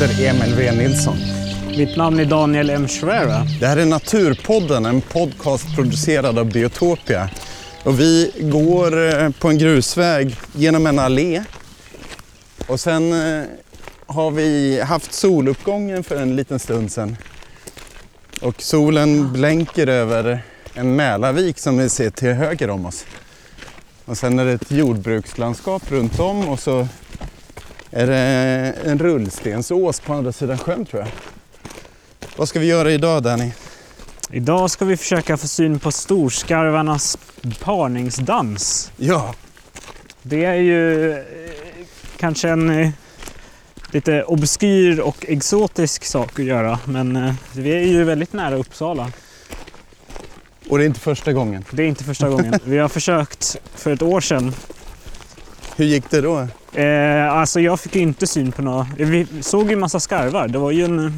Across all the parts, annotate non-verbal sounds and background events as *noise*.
Jag heter Emil V Nilsson. Mitt namn är Daniel M. Schwera. Det här är Naturpodden, en podcast producerad av Biotopia. Och vi går eh, på en grusväg genom en allé. Och sen eh, har vi haft soluppgången för en liten stund sedan. Och solen blänker över en Mälarvik som vi ser till höger om oss. Och sen är det ett jordbrukslandskap runt om och så är det en rullstensås på andra sidan sjön tror jag. Vad ska vi göra idag Danny? Idag ska vi försöka få syn på storskarvarnas parningsdans. Ja, Det är ju eh, kanske en eh, lite obskyr och exotisk sak att göra, men eh, vi är ju väldigt nära Uppsala. och det är inte första gången. Det är inte första gången. *laughs* Vi har försökt för ett år sedan. Hur gick det då? Eh, alltså jag fick ju inte syn på några. Vi såg ju en massa skarvar. Det var ju en eh,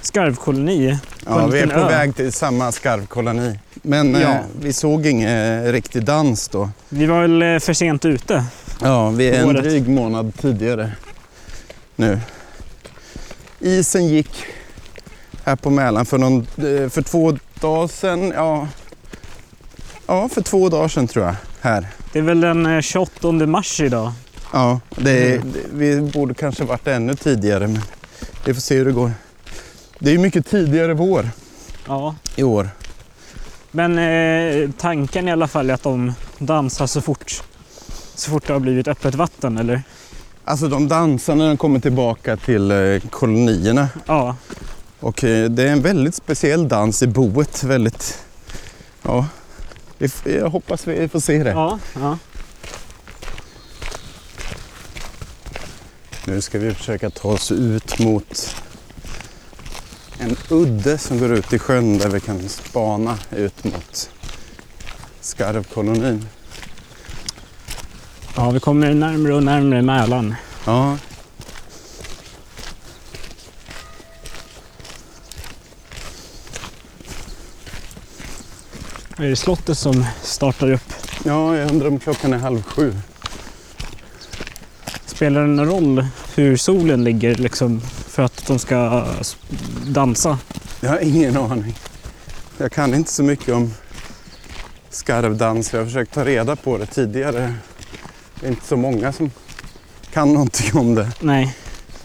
skarvkoloni. på Ja, en vi är liten på ö. väg till samma skarvkoloni. Men eh, Ja. vi såg ingen eh, riktig dans då. Vi var väl eh, för sent ute. Ja, vi är en Året. dryg månad tidigare nu. Isen gick här på Mälaren för, någon, eh, för två dagar sedan. Ja, ja, för två dagar sedan tror jag. Här. Det är väl den eh, 28 mars idag. Ja, det, Mm. det, vi borde kanske varit ännu tidigare men vi får se hur det går. Det är ju mycket tidigare vår Ja. i år. Men eh, tanken i alla fall är att de dansar så fort, så fort det har blivit öppet vatten, eller? Alltså de dansar när de kommer tillbaka till eh, kolonierna. Ja. Och eh, det är en väldigt speciell dans i boet. Väldigt, ja, jag hoppas vi får se det. Ja. ja. Nu ska vi försöka ta oss ut mot en udde som går ut i sjön där vi kan spana ut mot skarvkolonin. Ja, vi kommer närmare och närmare Mälaren. Ja, Det är slottet som startar upp. ja, jag undrar om klockan är halv sju. Spelar det någon roll hur solen ligger liksom, för att de ska dansa? Jag har ingen aning. Jag kan inte så mycket om skarvdans. Jag har försökt ta reda på det tidigare. Det är inte så många som kan någonting om det. Nej.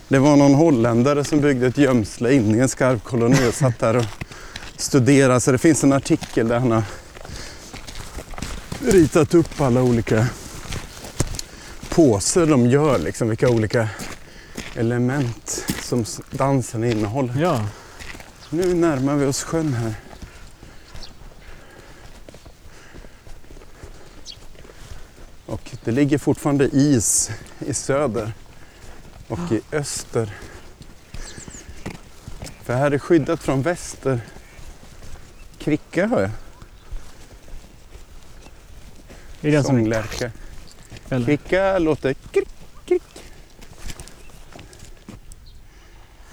Det var någon holländare som byggde ett gömsle inne i en skarvkoloni och satt där och studerade. Så det finns en artikel där han har ritat upp alla olika påser de gör, liksom vilka olika element som dansen innehåller. Ja. Nu närmar vi oss sjön här. Och det ligger fortfarande is i söder och i öster. För här är skyddat från väster. Kricka hör jag. Det är den som... Eller? Kricka låter krick, krick.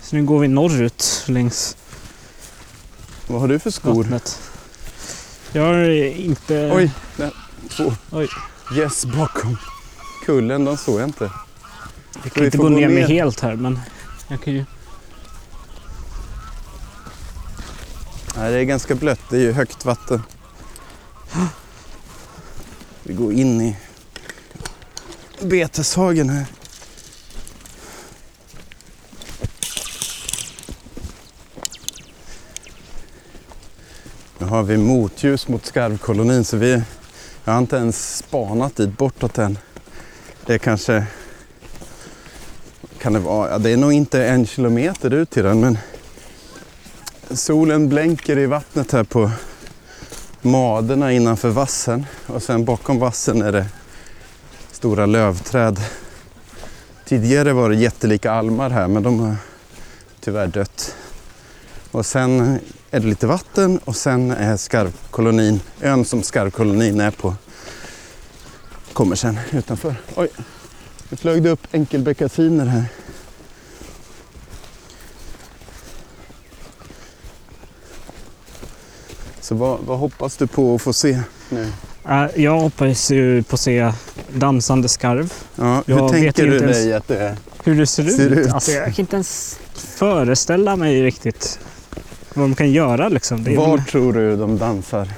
Så nu går vi norrut längs Vad har du för skor? vattnet. Jag har inte... Oj, där. två Oj. gäss bakom kullen. De såg jag inte. Jag kan inte gå gå ner mig ner. helt här men jag kan ju... Nej, det är ganska blött. Det är ju högt vatten. Vi går in i beteshagen här. Nu har vi motljus mot skarvkolonin så vi jag har inte ens spanat dit bortåt än. Det är kanske kan det vara, ja, det är nog inte en kilometer ut till den men Solen blänker i vattnet här på maderna innanför vassen och sen bakom vassen är det stora lövträd. Tidigare var det jättelika almar här men de har tyvärr dött. Och sen är det lite vatten och sen är skarvkolonin, ön som skarvkolonin är på, kommer sen utanför. Oj, nu flög det upp enkelbeckasiner här. Så vad, vad hoppas du på att få se nu? Jag hoppas ju på att se dansande skarv. Ja, Jag hur vet tänker du ens- dig att det hur det ser, Ser ut. ut. Alltså, jag kan inte ens *laughs* föreställa mig riktigt vad de kan göra. Liksom. Är, Var tror du de dansar?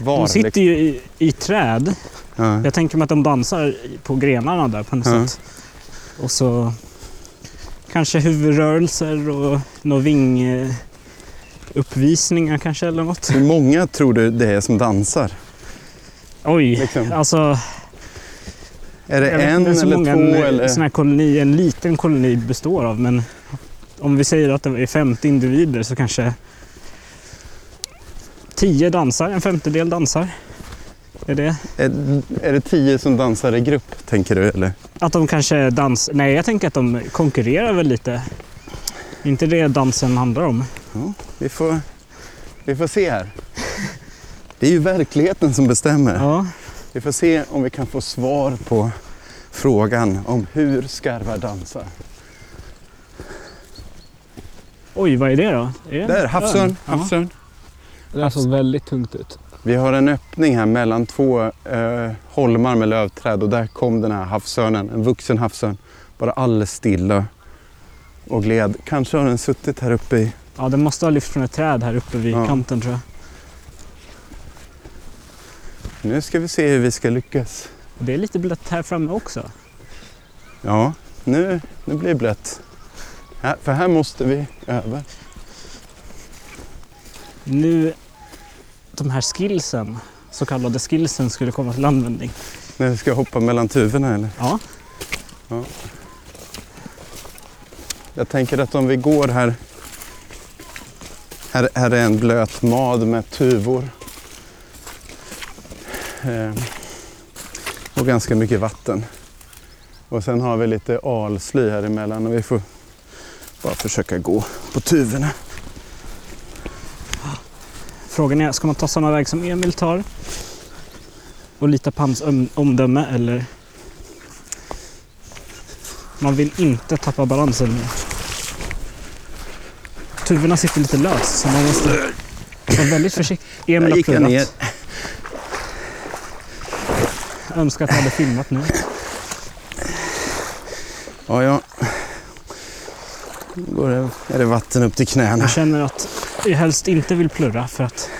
Var? de sitter liksom? ju i, i träd. Ja. Jag tänker mig att de dansar på grenarna där på något Ja. sätt. Och så kanske huvudrörelser och några vinguppvisningar kanske eller något. Hur många tror du det är som dansar? Oj, Liksom? alltså Är det en eller många två? en, Eller? sån här koloni, en liten koloni består av. Men om vi säger att det är 50 individer så kanske 10 dansar, en femtedel dansar. Är det? Är, är det tio som dansar i grupp, tänker du? Eller? Att de kanske dans... Nej, jag tänker att de konkurrerar väl lite. Inte det dansen handlar om. Ja, vi, får, vi får se här. Det är ju verkligheten som bestämmer. Ja, Vi får se om vi kan få svar på frågan om hur skarvar dansar. oj, vad är det då? Är det Där, havsörn. havsörn. Det där såg väldigt tungt ut. Vi har en öppning här mellan två eh, holmar med lövträd och där kom den här havsörnen, en vuxen havsörn. Bara alldeles stilla och gled. Kanske har den suttit här uppe i... Ja, den måste ha lyft från ett träd här uppe vid Ja. kanten tror jag. Nu ska vi se hur vi ska lyckas. Det är lite blött här framme också. Ja, nu, nu blir det blött. Här, för här måste vi över. Nu, de här skillsen, så kallade skillsen, skulle komma till användning. När vi ska hoppa mellan tuvorna eller? Ja, Jag tänker att om vi går här. Här, här är en blöt mad med tuvor. Eh, och ganska mycket vatten. Och sen har vi lite alsly här emellan och vi får bara försöka gå på tuvorna. frågan är, ska man ta samma väg som Emil tar? Och lita på hans om- omdöme eller? Man vill inte tappa balansen. Tuvorna sitter lite löst så man måste vara väldigt försiktig. Emil har gick jag ner. plurrat. Jag önskar att jag hade filmat nu. Ja, ja. Nu går det, är det vatten upp till knäna. Jag känner att jag helst inte vill plurra för att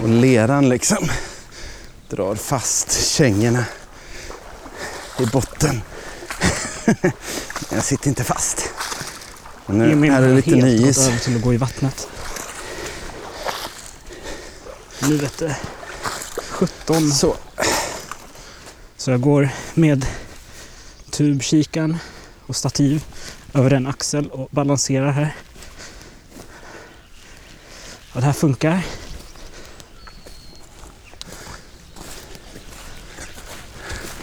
Och leran liksom drar fast kängorna i botten. *laughs* Jag sitter inte fast. Och nu Emil är det lite nyis. över till att gå i vattnet. Nu vet det 17. Så. Så jag går med tubkikaren och stativ över en axel och balanserar här. Och det här funkar.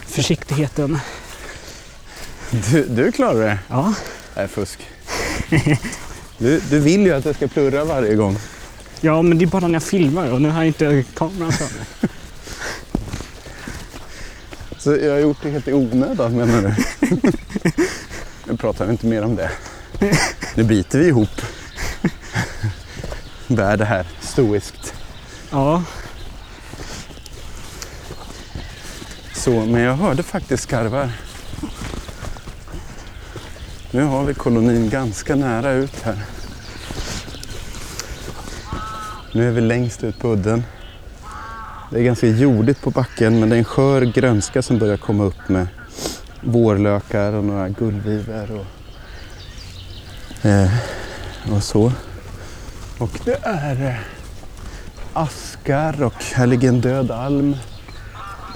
Försiktigheten. Du, du klarar det. Ja, Det är fusk. Du, du vill ju att jag ska plurra varje gång. ja men det är bara när jag filmar och nu har jag inte kameran framme. Så jag har gjort det helt i onödan menar du? *laughs* Nu pratar vi inte mer om det. Nu biter vi ihop. Bär det här stoiskt. Ja, Så, men jag hörde faktiskt skarvar. Nu har vi kolonin ganska nära ut här. Nu är vi längst ut på udden. Det är ganska jordigt på backen men det är en skör grönska som börjar komma upp med vårlökar och några gullvivor och, eh, och så. Och det är eh, askar och här ligger en död alm.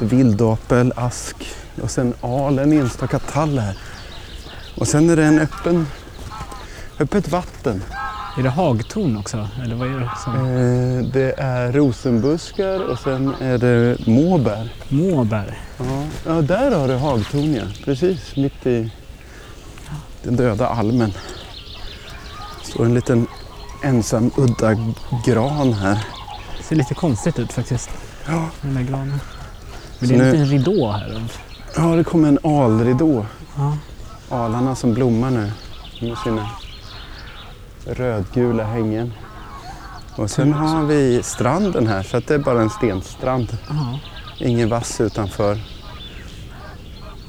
Vildapel, ask och sen al, en enstaka tall här. Och sen är det en öppen, öppet vatten är det hagtorn också? Eller vad är det som? Eh, det är rosenbuskar och sen är det måbär. Måbär. Ja, ja där har du hagtorn ja. Precis mitt i den döda almen. står en liten ensam udda gran här. ser lite konstigt ut faktiskt. Ja, Den där granen. Men det är en liten ridå här. ja det kommer en alridå. Ja. Alarna som blommar nu med sina rödgula hängen. Och sen har vi stranden här så det är bara en stenstrand. Ja. Ingen vass utanför.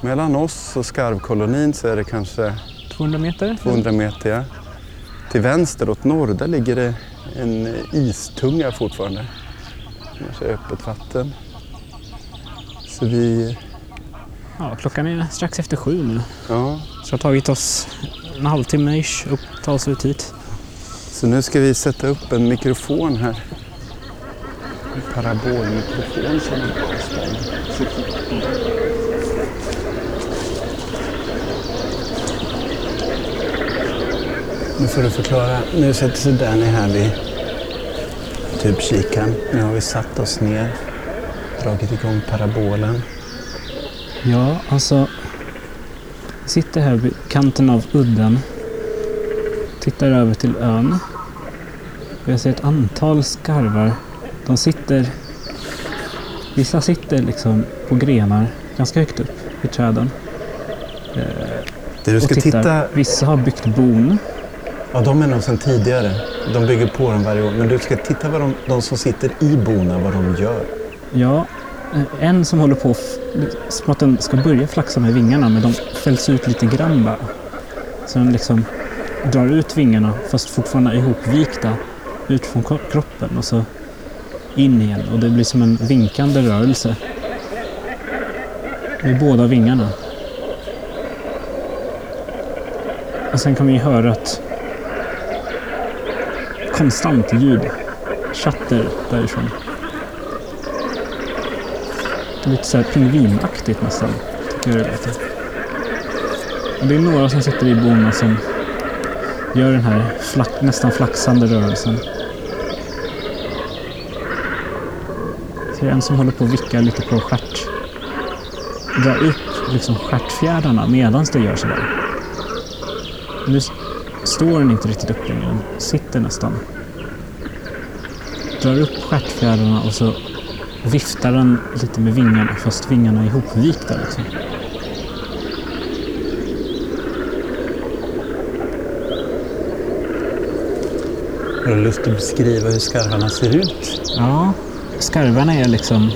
Mellan oss och skarvkolonin så är det kanske 200 meter? 200 meter. ja. Till vänster åt norr, där ligger det en istunga fortfarande. Kanske öppet vatten. Så vi, Ja, klockan är strax efter sju nu. ja, Så det har tagit oss en halvtimme ish upp ta oss ut hit så nu ska vi sätta upp en mikrofon här. En parabolmikrofon som är bra. Nu får du förklara. Nu sätter sig Danny här vid typ kikaren. Nu har vi satt oss ner, dragit igång parabolen. Ja, alltså. Sitter här vid kanten av udden. Tittar över till ön. Jag ser ett antal skarvar. De sitter... Vissa sitter liksom på grenar ganska högt upp i träden. Det du och ska titta... Vissa har byggt bon. Ja, de är nog sedan tidigare. De bygger på dem varje år. Men du ska titta vad de, de som sitter i bona, vad de gör. Ja, eh, en som håller på som att den ska börja flaxa med vingarna men de fälls ut lite grann bara. Så den liksom drar ut vingarna fast fortfarande ihopvikta ut från kroppen och så in igen och det blir som en vinkande rörelse. Med båda vingarna. Och sen kan vi höra ett konstant ljud. Chatter därifrån. Lite så här pingvinaktigt nästan, tycker jag det låter. Och det är några som sitter i bona som gör den här flack, nästan flaxande rörelsen. Ser det är en som håller på att vicka lite på stjärt. Dra upp liksom stjärtfjädrarna medan det gör sådär. Nu står den inte riktigt upp längre, den sitter nästan. Drar upp stjärtfjädrarna och så viftar den lite med vingarna fast vingarna är ihopvikta. Liksom. Har du lust att beskriva hur skarvarna ser ut? Ja, skarvarna är liksom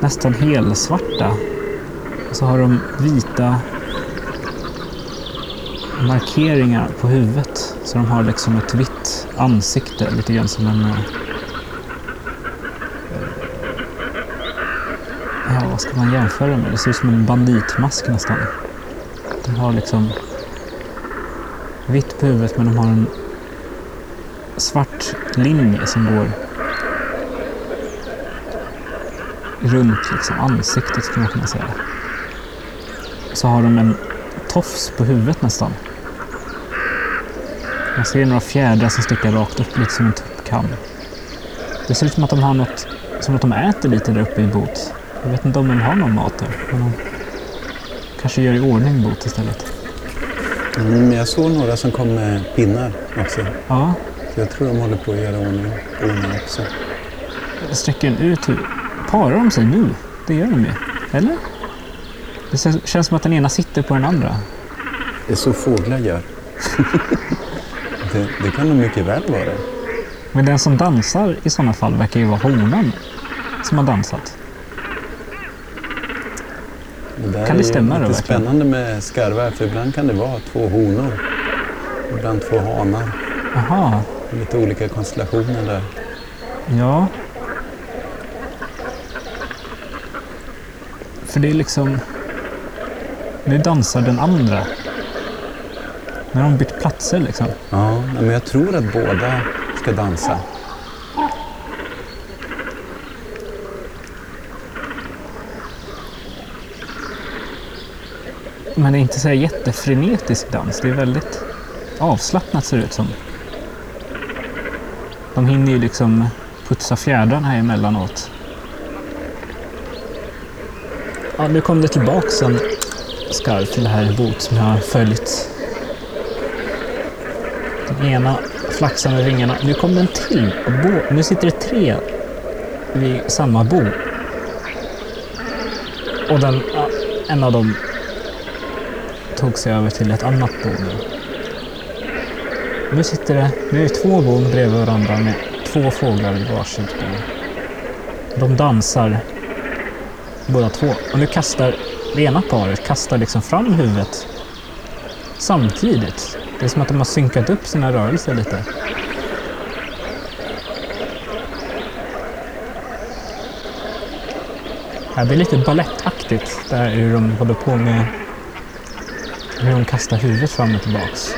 nästan helsvarta. Och så har de vita markeringar på huvudet. Så de har liksom ett vitt ansikte, lite grann som en... Eh, ja, vad ska man jämföra med? Det ser ut som en banditmask nästan. De har liksom vitt på huvudet men de har en svart linje som går runt liksom ansiktet skulle man kunna säga. Så har de en tofs på huvudet nästan. Man ser några fjädrar som sticker rakt upp lite som en tuppkam. Det ser ut som att de har något, som att de äter lite där uppe i bot. Jag vet inte om de har någon mat där. Men de kanske gör i ordning bot istället. Mm, jag såg några som kom med pinnar också. Ja, jag tror de håller på att göra ordning bona också. sträcker den ut. Parar de sig nu? Det gör de ju. Eller? Det känns- som att den ena sitter på den andra. Det är så fåglar gör. *laughs* det, det kan de mycket väl vara. Men den som dansar i sådana fall verkar ju vara honan som har dansat. Det Kan det är stämma då, lite verkligen? spännande med skarvar för ibland kan det vara två honor. Ibland två hanar. Jaha, Lite olika konstellationer där. ja. För det är liksom... Nu dansar den andra. Nu har de bytt platser liksom. Ja, men jag tror att båda ska dansa. Men det är inte så här jättefrenetisk dans. Det är väldigt avslappnat ser det ut som. De hinner ju liksom putsa fjädrarna här emellanåt. Ja, nu kom det tillbaks en skarv till det här bot som jag har följt. Den ena flaxar med vingarna. Nu kom den till. Bo- nu sitter det tre vid samma bo. Och den, en av dem tog sig över till ett annat bo nu. Nu sitter det, nu är två bon bredvid varandra med två fåglar i varsitt bo. De dansar båda två. Och nu kastar det ena paret kastar liksom fram huvudet samtidigt. Det är som att de har synkat upp sina rörelser lite. Ja, det är lite balettaktigt där hur de håller på med hur de kastar huvudet fram och tillbaks.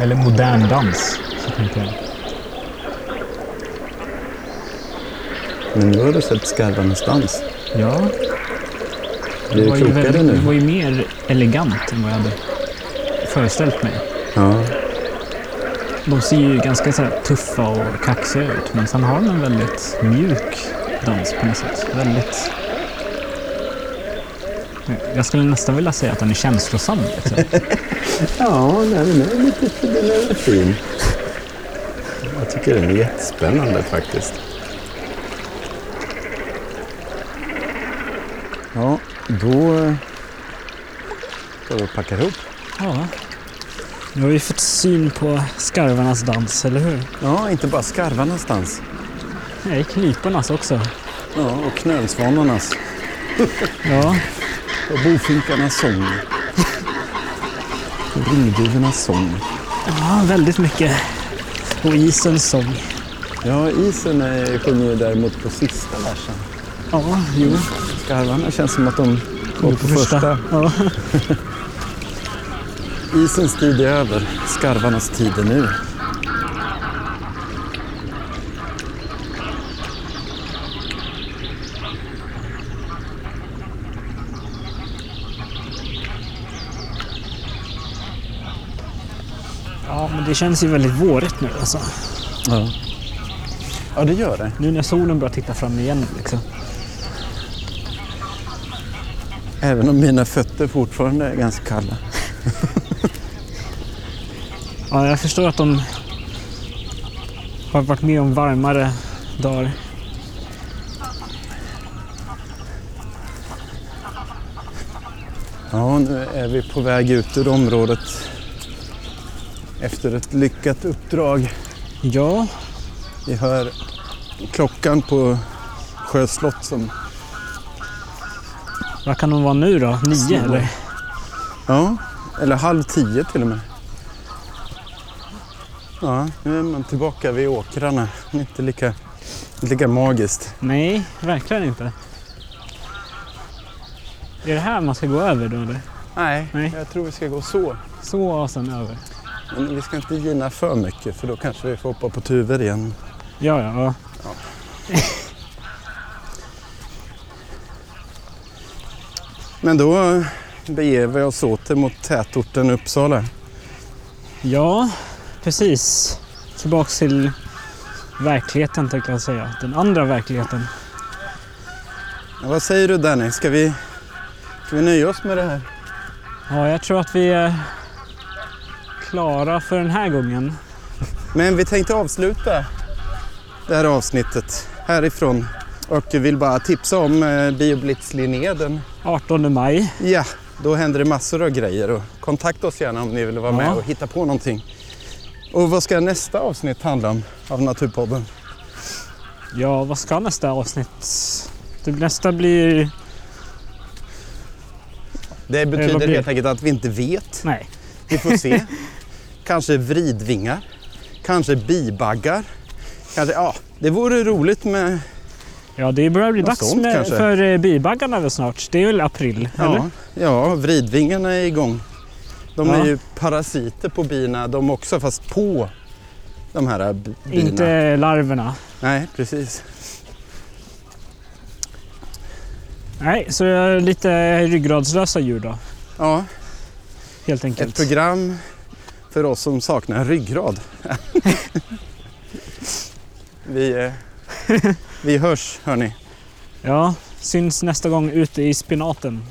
Eller modern dans, så tänker jag. Men nu har du sett skarvarnas dans. Ja, du var, ju klokare väldigt, det var ju mer elegant än vad jag hade föreställt mig. Ja. De ser ju ganska så här tuffa och kaxiga ut, men sen har de en väldigt mjuk dans på något sätt. Väldigt... Jag skulle nästan vilja säga att den är känslosam. Liksom. *laughs* Ja, nej, den är lite den är fin. Jag tycker den är jättespännande faktiskt. Ja, då eh, ska vi packa ihop. Ja. Nu har vi fått syn på skarvarnas dans, eller hur? Ja, inte bara skarvarnas dans. Nej, knipornas också. Ja, och knölsvanarnas. Ja, Och bofinkarnas sång. Och ringduvornas sång. ja väldigt mycket. Och isens sång. Ja, isen är, sjunger ju däremot på sista versen. Ja, jo. Skarvarna känns som att de går på första. Ja. *laughs* Isens tid är över. Skarvarnas tid är nu. ja, men det känns ju väldigt vårigt nu alltså. Ja. ja, det gör det. Nu när solen börjar titta fram igen liksom. Även om mina fötter fortfarande är ganska kalla. *laughs* Ja, jag förstår att de har varit med om varmare dagar. Ja, nu är vi på väg ut ur området efter ett lyckat uppdrag. Ja, Vi hör klockan på Sjöslott som... vad kan de vara nu då? Nio Snabba. eller? Ja, eller halv tio till och med. Ja, nu är man tillbaka vid åkrarna. Inte lika, inte lika magiskt. Nej, verkligen inte. Är det här man ska gå över då eller? Nej, Nej. jag tror vi ska gå så. Så och sen över. Men vi ska inte gina för mycket för då kanske vi får hoppa på tuvor igen. Ja, ja. ja. *laughs* Men då beger vi oss åter mot tätorten Uppsala. Ja, precis. Tillbaks till verkligheten tänkte jag säga. Den andra verkligheten. Ja, vad säger du Danny? Ska vi, ska vi nöja oss med det här? Ja, jag tror att vi klara för den här gången. Men vi tänkte avsluta det här avsnittet härifrån och vill bara tipsa om eh, Bioblitz Linné. Den, 18 maj. ja, då händer det massor av grejer och kontakta oss gärna om ni vill vara med Ja. och hitta på någonting. Och vad ska nästa avsnitt handla om av Naturpodden? Ja, vad ska nästa avsnitt? Det nästa blir... Det vad betyder blir helt enkelt att vi inte vet. Nej. Vi får se. *laughs* kanske vridvingar. Kanske bibaggar. Kanske, ja, det vore roligt med... Ja, det börjar bli dags sånt med, för eh, bibaggarna väl snart. Det är väl april? eller? Ja, ja, vridvingarna är igång. De Ja. är ju parasiter på bina de också, fast på de här b- bina. Inte larverna. Nej, precis. Nej, så lite ryggradslösa djur då. Ja, Helt ett enkelt. program för oss som saknar ryggrad. *laughs* vi, eh, vi hörs, hörni. Ja, syns nästa gång ute i spinaten.